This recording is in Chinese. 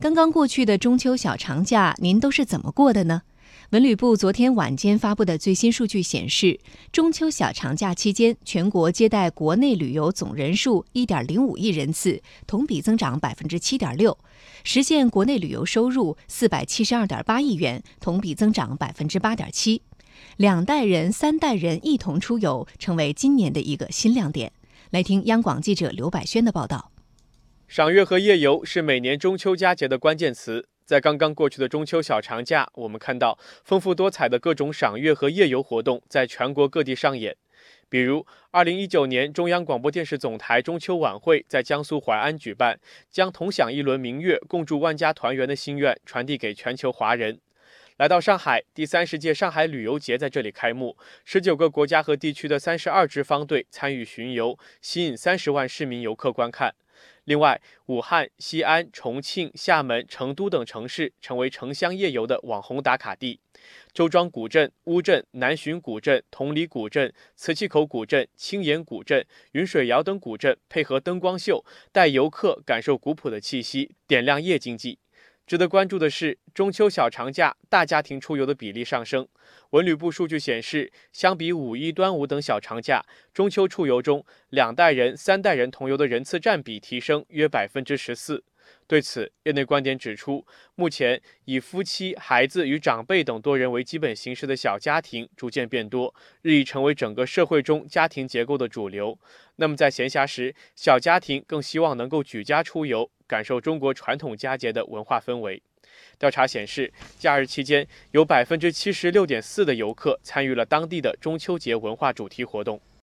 刚刚过去的中秋小长假，您都是怎么过的呢？文旅部昨天晚间发布的最新数据显示，中秋小长假期间，全国接待国内旅游总人数一点零五亿人次，同比增长百分之七点六，实现国内旅游收入四百七十二点八亿元，同比增长百分之八点七。两代人、三代人一同出游，成为今年的一个新亮点。来听央广记者刘百轩的报道。赏月和夜游是每年中秋佳节的关键词。在刚刚过去的中秋小长假，我们看到丰富多彩的各种赏月和夜游活动在全国各地上演。比如，二零一九年中央广播电视总台中秋晚会在江苏淮安举办，将同享一轮明月、共祝万家团圆的心愿传递给全球华人。来到上海，第三十届上海旅游节在这里开幕，十九个国家和地区的三十二支方队参与巡游，吸引三十万市民游客观看。另外，武汉、西安、重庆、厦门、成都等城市成为城乡夜游的网红打卡地。周庄古镇、乌镇、南浔古镇、同里古镇、磁器口古镇、青岩古镇、云水谣等古镇配合灯光秀，带游客感受古朴的气息，点亮夜经济。值得关注的是，中秋小长假大家庭出游的比例上升。文旅部数据显示，相比五一、端午等小长假，中秋出游中两代人、三代人同游的人次占比提升约百分之十四。对此，业内观点指出，目前以夫妻、孩子与长辈等多人为基本形式的小家庭逐渐变多，日益成为整个社会中家庭结构的主流。那么，在闲暇时，小家庭更希望能够举家出游。感受中国传统佳节的文化氛围。调查显示，假日期间有百分之七十六点四的游客参与了当地的中秋节文化主题活动。